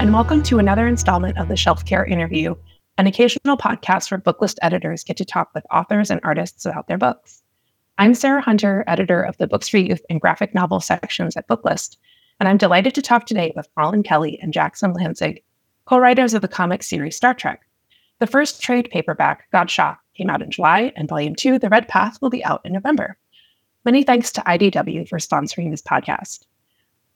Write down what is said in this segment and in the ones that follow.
and welcome to another installment of the Shelf Care Interview, an occasional podcast where booklist editors get to talk with authors and artists about their books. I'm Sarah Hunter, editor of the Books for Youth and graphic novel sections at Booklist, and I'm delighted to talk today with Collin Kelly and Jackson Lanzing, co writers of the comic series Star Trek. The first trade paperback, God Shock, came out in July, and Volume 2, The Red Path, will be out in November. Many thanks to IDW for sponsoring this podcast.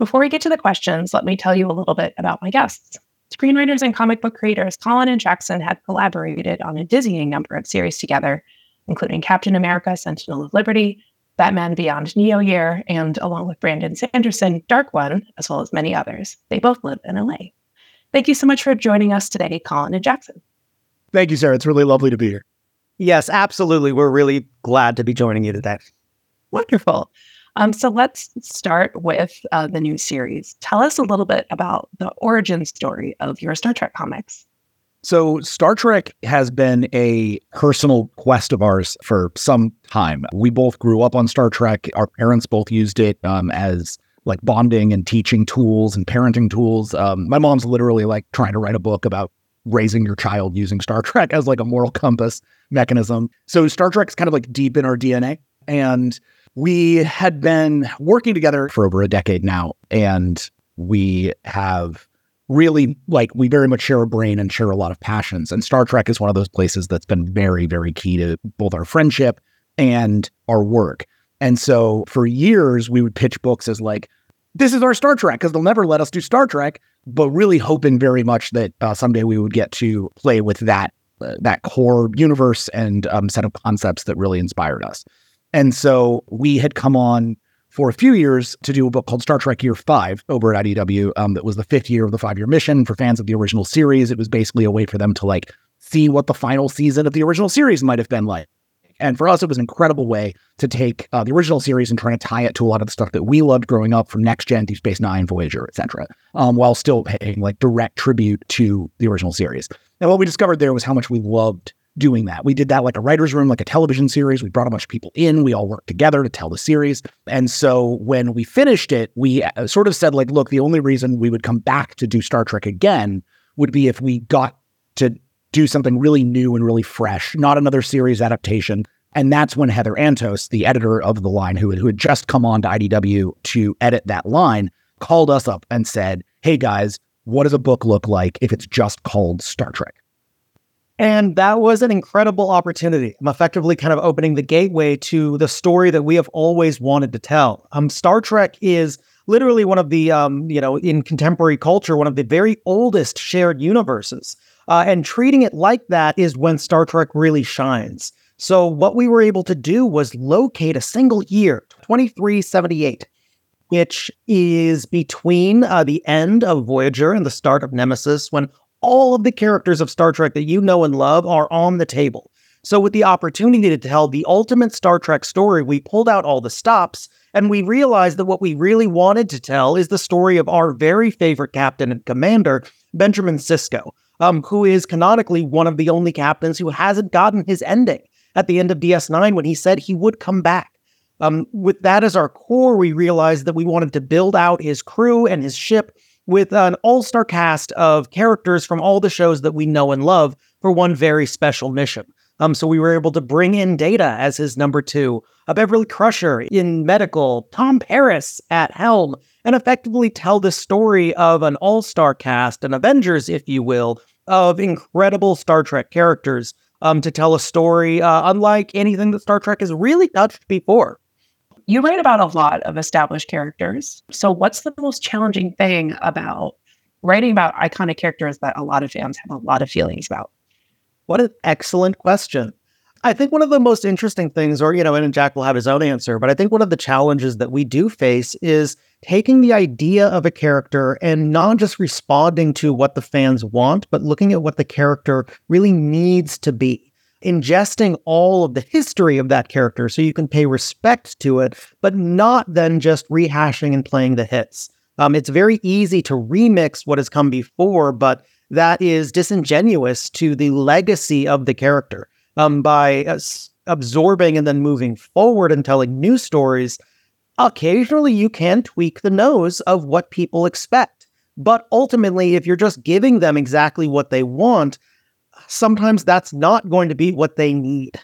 Before we get to the questions, let me tell you a little bit about my guests. Screenwriters and comic book creators Collin and Jackson have collaborated on a dizzying number of series together, including Captain America, Sentinel of Liberty, Batman Beyond Neo Year, and along with Brandon Sanderson, Dark One, as well as many others. They both live in LA. Thank you so much for joining us today, Collin and Jackson. Thank you, Sarah. It's really lovely to be here. Yes, absolutely. We're really glad to be joining you today. Wonderful. Um, so let's start with uh, the new series. Tell us a little bit about the origin story of your Star Trek comics. So, Star Trek has been a personal quest of ours for some time. We both grew up on Star Trek. Our parents both used it um, as like bonding and teaching tools and parenting tools. Um, my mom's literally like trying to write a book about raising your child using Star Trek as like a moral compass mechanism. So, Star Trek's kind of like deep in our DNA. And we had been working together for over a decade now, and we have really like we very much share a brain and share a lot of passions. And Star Trek is one of those places that's been very, very key to both our friendship and our work. And so for years, we would pitch books as like, this is our Star Trek, because they'll never let us do Star Trek, but really hoping very much that uh, someday we would get to play with that uh, that core universe and um, set of concepts that really inspired us. And so we had come on for a few years to do a book called Star Trek Year Five over at IDW. Um, that was the fifth year of the five year mission for fans of the original series. It was basically a way for them to like see what the final season of the original series might have been like. And for us, it was an incredible way to take uh, the original series and try to tie it to a lot of the stuff that we loved growing up from Next Gen, Deep Space Nine, Voyager, etc., um, while still paying like direct tribute to the original series. And what we discovered there was how much we loved doing that. We did that like a writer's room, like a television series. We brought a bunch of people in. We all worked together to tell the series. And so when we finished it, we uh, sort of said, like, look, the only reason we would come back to do Star Trek again would be if we got to do something really new and really fresh, not another series adaptation. And that's when Heather Antos, the editor of the line, who, who had just come on to IDW to edit that line, called us up and said, Hey guys, what does a book look like if it's just called Star Trek? And that was an incredible opportunity. I'm effectively kind of opening the gateway to the story that we have always wanted to tell. Um, Star Trek is literally one of the, um, you know, in contemporary culture, one of the very oldest shared universes. Uh, and treating it like that is when Star Trek really shines. So, what we were able to do was locate a single year, 2378, which is between uh, the end of Voyager and the start of Nemesis, when all of the characters of Star Trek that you know and love are on the table. So, with the opportunity to tell the ultimate Star Trek story, we pulled out all the stops and we realized that what we really wanted to tell is the story of our very favorite captain and commander, Benjamin Sisko, um, who is canonically one of the only captains who hasn't gotten his ending at the end of DS9 when he said he would come back. Um, with that as our core, we realized that we wanted to build out his crew and his ship with an all star cast of characters from all the shows that we know and love for one very special mission. Um, so we were able to bring in Data as his number two, a Beverly Crusher in medical, Tom Paris at helm, and effectively tell the story of an all star cast, an Avengers, if you will, of incredible Star Trek characters um, to tell a story uh, unlike anything that Star Trek has really touched before. You write about a lot of established characters. So, what's the most challenging thing about writing about iconic characters that a lot of fans have a lot of feelings about? What an excellent question. I think one of the most interesting things, or, you know, and Jack will have his own answer, but I think one of the challenges that we do face is taking the idea of a character and not just responding to what the fans want, but looking at what the character really needs to be ingesting all of the history of that character so you can pay respect to it, but not then just rehashing and playing the hits. Um, it's very easy to remix what has come before, but that is disingenuous to the legacy of the character. Um, by uh, absorbing and then moving forward and telling new stories, occasionally you can tweak the nose of what people expect. But ultimately, if you're just giving them exactly what they want, sometimes that's not going to be what they need.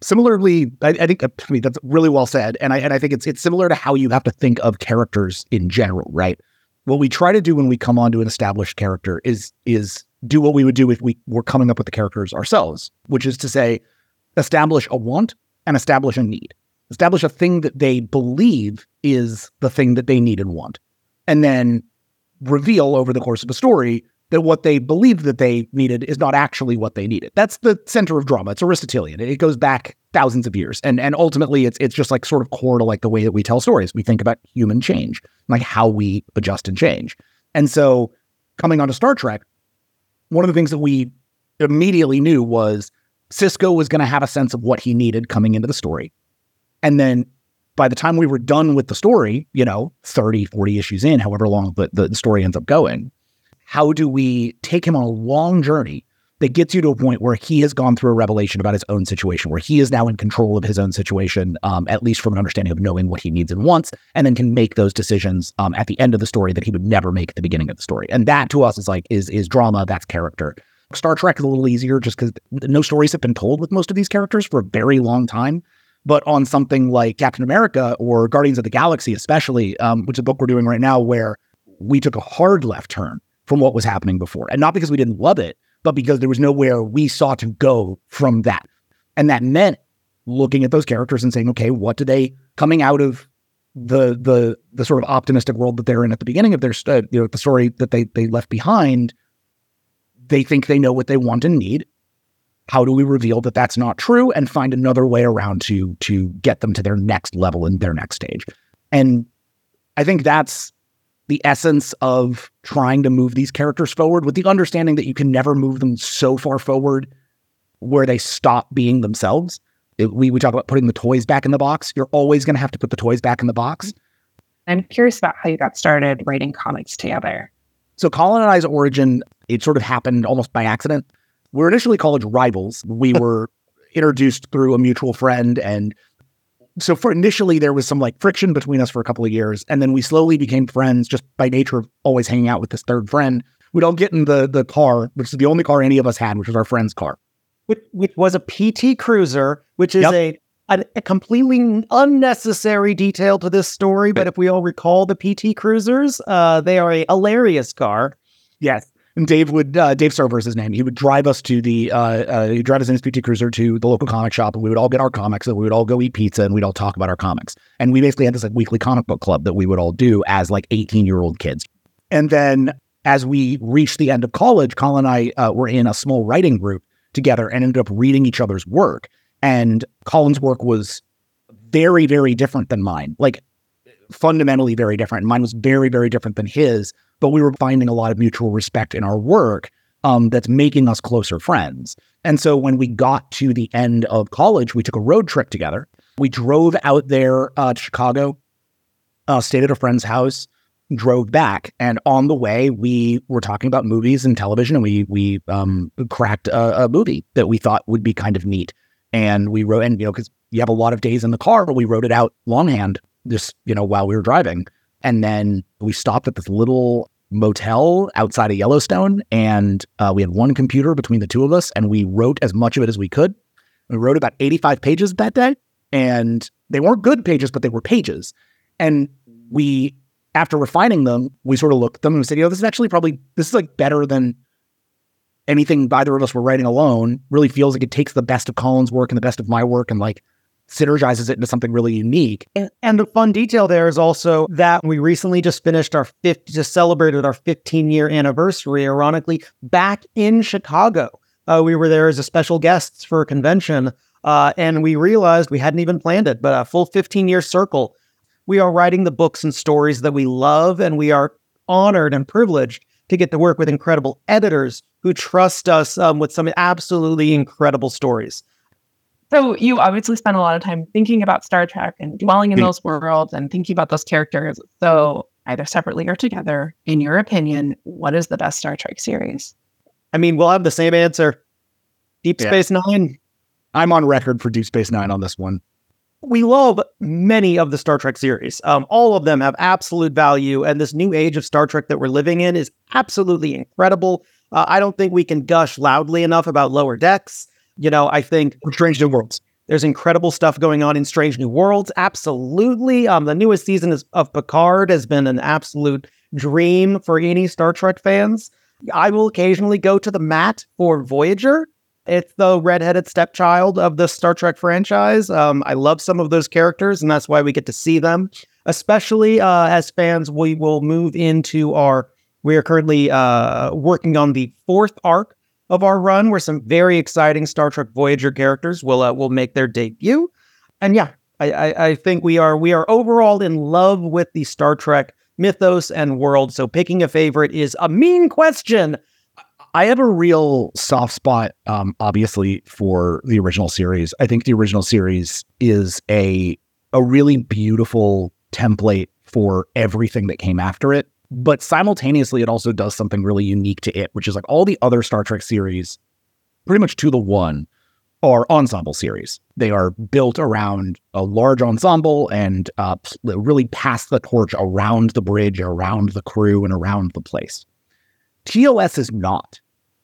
Similarly, I, I think uh, I mean, that's really well said, and I and I think it's it's similar to how you have to think of characters in general, right? What we try to do when we come onto an established character is is do what we would do if we were coming up with the characters ourselves, which is to say, establish a want and establish a need. Establish a thing that they believe is the thing that they need and want. And then reveal over the course of a story that what they believed that they needed is not actually what they needed. That's the center of drama. It's Aristotelian. It goes back thousands of years. And and ultimately it's it's just like sort of core to like the way that we tell stories. We think about human change, like how we adjust and change. And so coming onto Star Trek, one of the things that we immediately knew was Sisko was going to have a sense of what he needed coming into the story. And then by the time we were done with the story, you know, 30, 40 issues in, however long the, the story ends up going, how do we take him on a long journey that gets you to a point where he has gone through a revelation about his own situation, where he is now in control of his own situation, um, at least from an understanding of knowing what he needs and wants, and then can make those decisions um, at the end of the story that he would never make at the beginning of the story. And that to us is like is is drama. That's character. Star Trek is a little easier just because no stories have been told with most of these characters for a very long time. But on something like Captain America or Guardians of the Galaxy, especially, um, which is a book we're doing right now, where we took a hard left turn from what was happening before. And not because we didn't love it, but because there was nowhere we saw to go from that. And that meant looking at those characters and saying, okay, what do they coming out of the the the sort of optimistic world that they're in at the beginning of their st- uh, you know the story that they they left behind they think they know what they want and need how do we reveal that that's not true and find another way around to to get them to their next level and their next stage and i think that's the essence of trying to move these characters forward with the understanding that you can never move them so far forward where they stop being themselves it, we, we talk about putting the toys back in the box you're always going to have to put the toys back in the box i'm curious about how you got started writing comics together so collin and i's origin it sort of happened almost by accident we were initially college rivals. We were introduced through a mutual friend. And so for initially there was some like friction between us for a couple of years. And then we slowly became friends just by nature of always hanging out with this third friend. We'd all get in the the car, which is the only car any of us had, which was our friend's car. Which, which was a PT Cruiser, which is yep. a a, a, completely unnecessary detail to this story. But if we all recall the PT Cruisers, uh, they are a hilarious car. Yes. And Dave would uh, Dave Server is his name. He would drive us to the uh, uh, he'd drive us in his PT Cruiser to the local comic shop, and we would all get our comics, and we would all go eat pizza, and we'd all talk about our comics. And we basically had this like weekly comic book club that we would all do as like eighteen year old kids. And then as we reached the end of college, Collin and I uh, were in a small writing group together and ended up reading each other's work. And Collin's work was very very different than mine, like fundamentally very different. Mine was very very different than his but we were finding a lot of mutual respect in our work um, that's making us closer friends. And so when we got to the end of college, we took a road trip together. We drove out there uh, to Chicago, uh, stayed at a friend's house, drove back, and on the way we were talking about movies and television, and we we um, cracked a, a, movie that we thought would be kind of neat. And we wrote, and you know, because you have a lot of days in the car, but we wrote it out longhand, just you know, while we were driving. And then we stopped at this little motel outside of Yellowstone, and uh, we had one computer between the two of us, and we wrote as much of it as we could. We wrote about 85 pages that day, and they weren't good pages, but they were pages. And we, after refining them, we sort of looked at them and said, you know, this is actually probably, this is like better than anything either of us were writing alone. Really feels like it takes the best of Collin's work and the best of my work and like synergizes it into something really unique. And, and the fun detail there is also that we recently just finished our 50, just celebrated our 15 year anniversary, ironically, back in Chicago. Uh, we were there as a special guests for a convention, uh, and we realized we hadn't even planned it, but a full 15 year circle. We are writing the books and stories that we love, and we are honored and privileged to get to work with incredible editors who trust us um, with some absolutely incredible stories. So you obviously spend a lot of time thinking about Star Trek and dwelling in those worlds and thinking about those characters. So either separately or together, in your opinion, what is the best Star Trek series? I mean, we'll have the same answer. Deep yeah. Space Nine. I'm on record for Deep Space Nine on this one. we love many of the Star Trek series. Um, all of them have absolute value, and this new age of Star Trek that we're living in is absolutely incredible. Uh, I don't think we can gush loudly enough about Lower Decks. You know, I think Strange New Worlds. There's incredible stuff going on in Strange New Worlds. Absolutely. Um, the newest season is, of Picard has been an absolute dream for any Star Trek fans. I will occasionally go to the mat for Voyager. It's the redheaded stepchild of the Star Trek franchise. Um, I love some of those characters, and that's why we get to see them. Especially uh, as fans, we will move into our. We are currently uh, working on the fourth arc of our run, where some very exciting Star Trek Voyager characters will uh, will make their debut. And yeah, I, I, I think we are we are overall in love with the Star Trek mythos and world. So picking a favorite is a mean question. I have a real soft spot, um, obviously, for the original series. I think the original series is a a really beautiful template for everything that came after it. But simultaneously, it also does something really unique to it, which is like all the other Star Trek series, pretty much to the one, are ensemble series. They are built around a large ensemble and uh, really pass the torch around the bridge, around the crew, and around the place. TOS is not.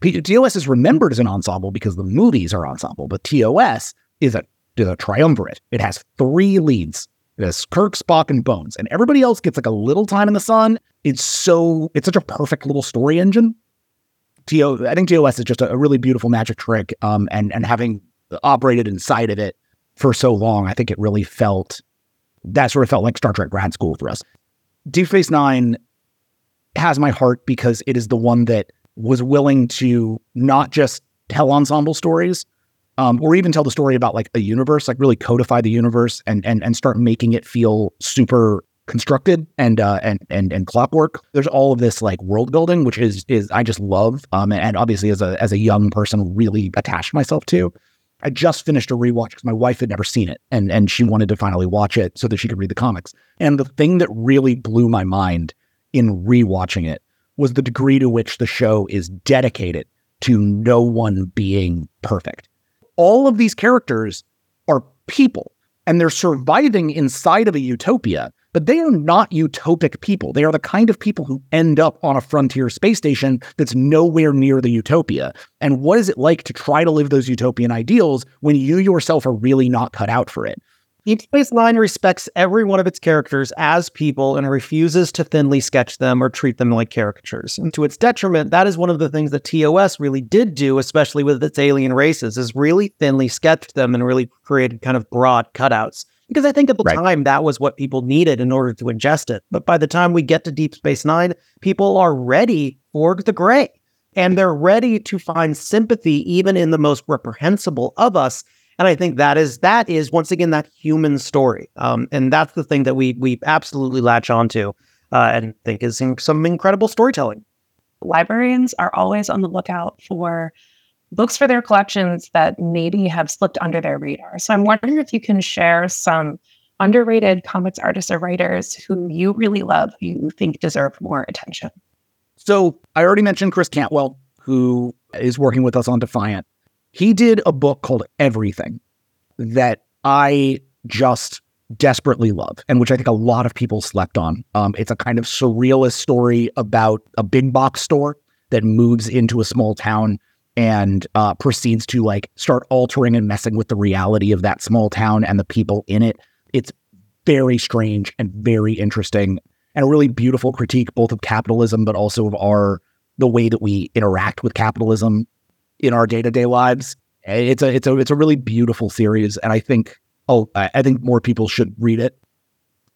TOS is remembered as an ensemble because the movies are ensemble, but TOS is a, is a triumvirate. It has three leads. It has Kirk, Spock, and Bones, and everybody else gets like a little time in the sun. It's so it's such a perfect little story engine. TO, I think TOS is just a, a really beautiful magic trick. Um, and and having operated inside of it for so long, I think it really felt that sort of felt like Star Trek grad school for us. Deep Space Nine has my heart because it is the one that was willing to not just tell ensemble stories, um, or even tell the story about like a universe, like really codify the universe and and and start making it feel super constructed and uh, and and and clockwork. There's all of this like world building, which is is I just love, um, and obviously as a as a young person, really attached myself to. I just finished a rewatch because my wife had never seen it, and and she wanted to finally watch it so that she could read the comics. And the thing that really blew my mind in rewatching it was the degree to which the show is dedicated to no one being perfect. All of these characters are people and they're surviving inside of a utopia, but they are not utopic people. They are the kind of people who end up on a frontier space station that's nowhere near the utopia. And what is it like to try to live those utopian ideals when you yourself are really not cut out for it? Deep Space Nine respects every one of its characters as people and refuses to thinly sketch them or treat them like caricatures. And to its detriment, that is one of the things that TOS really did do, especially with its alien races, is really thinly sketched them and really created kind of broad cutouts. Because I think at the right. time that was what people needed in order to ingest it. But by the time we get to Deep Space Nine, people are ready for the gray. And they're ready to find sympathy even in the most reprehensible of us and I think that is that is once again that human story, um, and that's the thing that we we absolutely latch onto uh, and think is some incredible storytelling. Librarians are always on the lookout for books for their collections that maybe have slipped under their radar. So I'm wondering if you can share some underrated comics artists or writers who you really love, who you think deserve more attention. So I already mentioned Chris Cantwell, who is working with us on Defiant. He did a book called Everything that I just desperately love and which I think a lot of people slept on. Um, it's a kind of surrealist story about a big box store that moves into a small town and uh, proceeds to like start altering and messing with the reality of that small town and the people in it. It's very strange and very interesting and a really beautiful critique both of capitalism but also of our the way that we interact with capitalism in our day to day lives. It's a it's a it's a really beautiful series, and I think oh I think more people should read it.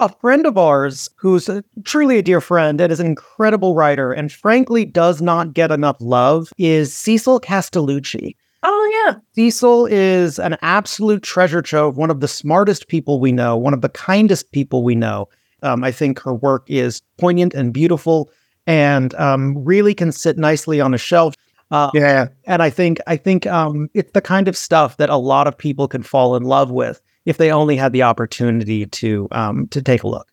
A friend of ours who's a, truly a dear friend and is an incredible writer, and frankly does not get enough love, is Cecil Castellucci. Oh yeah, Cecil is an absolute treasure trove, one of the smartest people we know, one of the kindest people we know. Um, I think her work is poignant and beautiful, and um, really can sit nicely on a shelf. Uh, yeah, and I think I think um, it's the kind of stuff that a lot of people can fall in love with if they only had the opportunity to um, to take a look.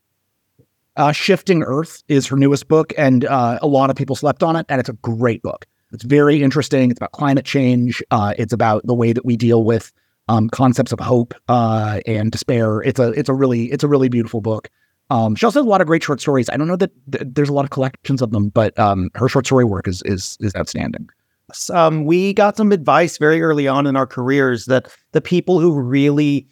Uh, Shifting Earth is her newest book, and uh, a lot of people slept on it, and it's a great book. It's very interesting. It's about climate change. Uh, it's about the way that we deal with um, concepts of hope uh, and despair. It's a it's a really it's a really beautiful book. Um, she also has a lot of great short stories. I don't know that th- there's a lot of collections of them, but um, her short story work is is is outstanding. Um, we got some advice very early on in our careers that the people who really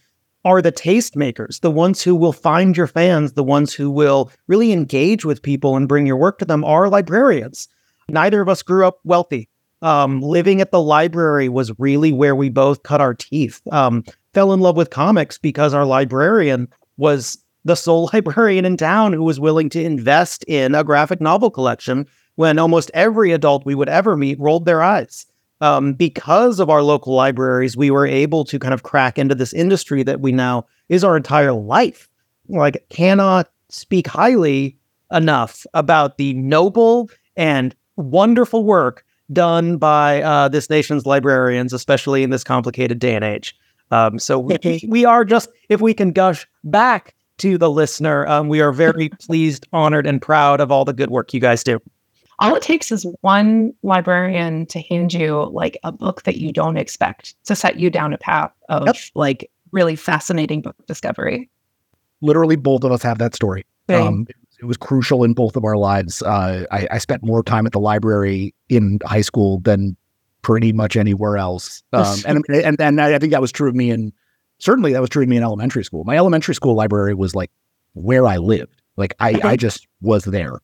are the tastemakers, the ones who will find your fans, the ones who will really engage with people and bring your work to them are librarians. Neither of us grew up wealthy. Um, living at the library was really where we both cut our teeth. Um, fell in love with comics because our librarian was the sole librarian in town who was willing to invest in a graphic novel collection when almost every adult we would ever meet rolled their eyes um, because of our local libraries, we were able to kind of crack into this industry that we now is our entire life. Like, cannot speak highly enough about the noble and wonderful work done by uh, this nation's librarians, especially in this complicated day and age. Um, so we, we are just, if we can gush back to the listener, um, we are very pleased, honored, and proud of all the good work you guys do all it takes is one librarian to hand you like a book that you don't expect to set you down a path of yep. like really fascinating book discovery. Literally, both of us have that story. Um, it was crucial in both of our lives. Uh, I, I, spent more time at the library in high school than pretty much anywhere else. Um, and, and and I think that was true of me in certainly that was true of me in elementary school. My elementary school library was like where I lived. Like I, I just was there.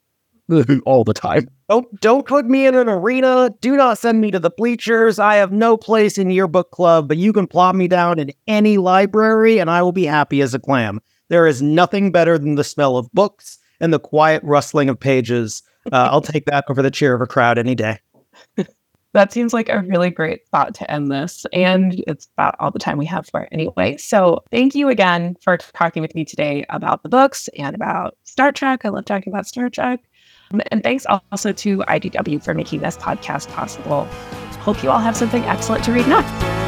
all the time. Don't don't put me in an arena. Do not send me to the bleachers. I have no place in your book club, but you can plop me down in any library and I will be happy as a clam. There is nothing better than the smell of books and the quiet rustling of pages. Uh, I'll take that over the cheer of a crowd any day. that seems like a really great thought to end this. And it's about all the time we have for it anyway. So thank you again for talking with me today about the books and about Star Trek. I love talking about Star Trek. And thanks also to IDW for making this podcast possible. Hope you all have something excellent to read next.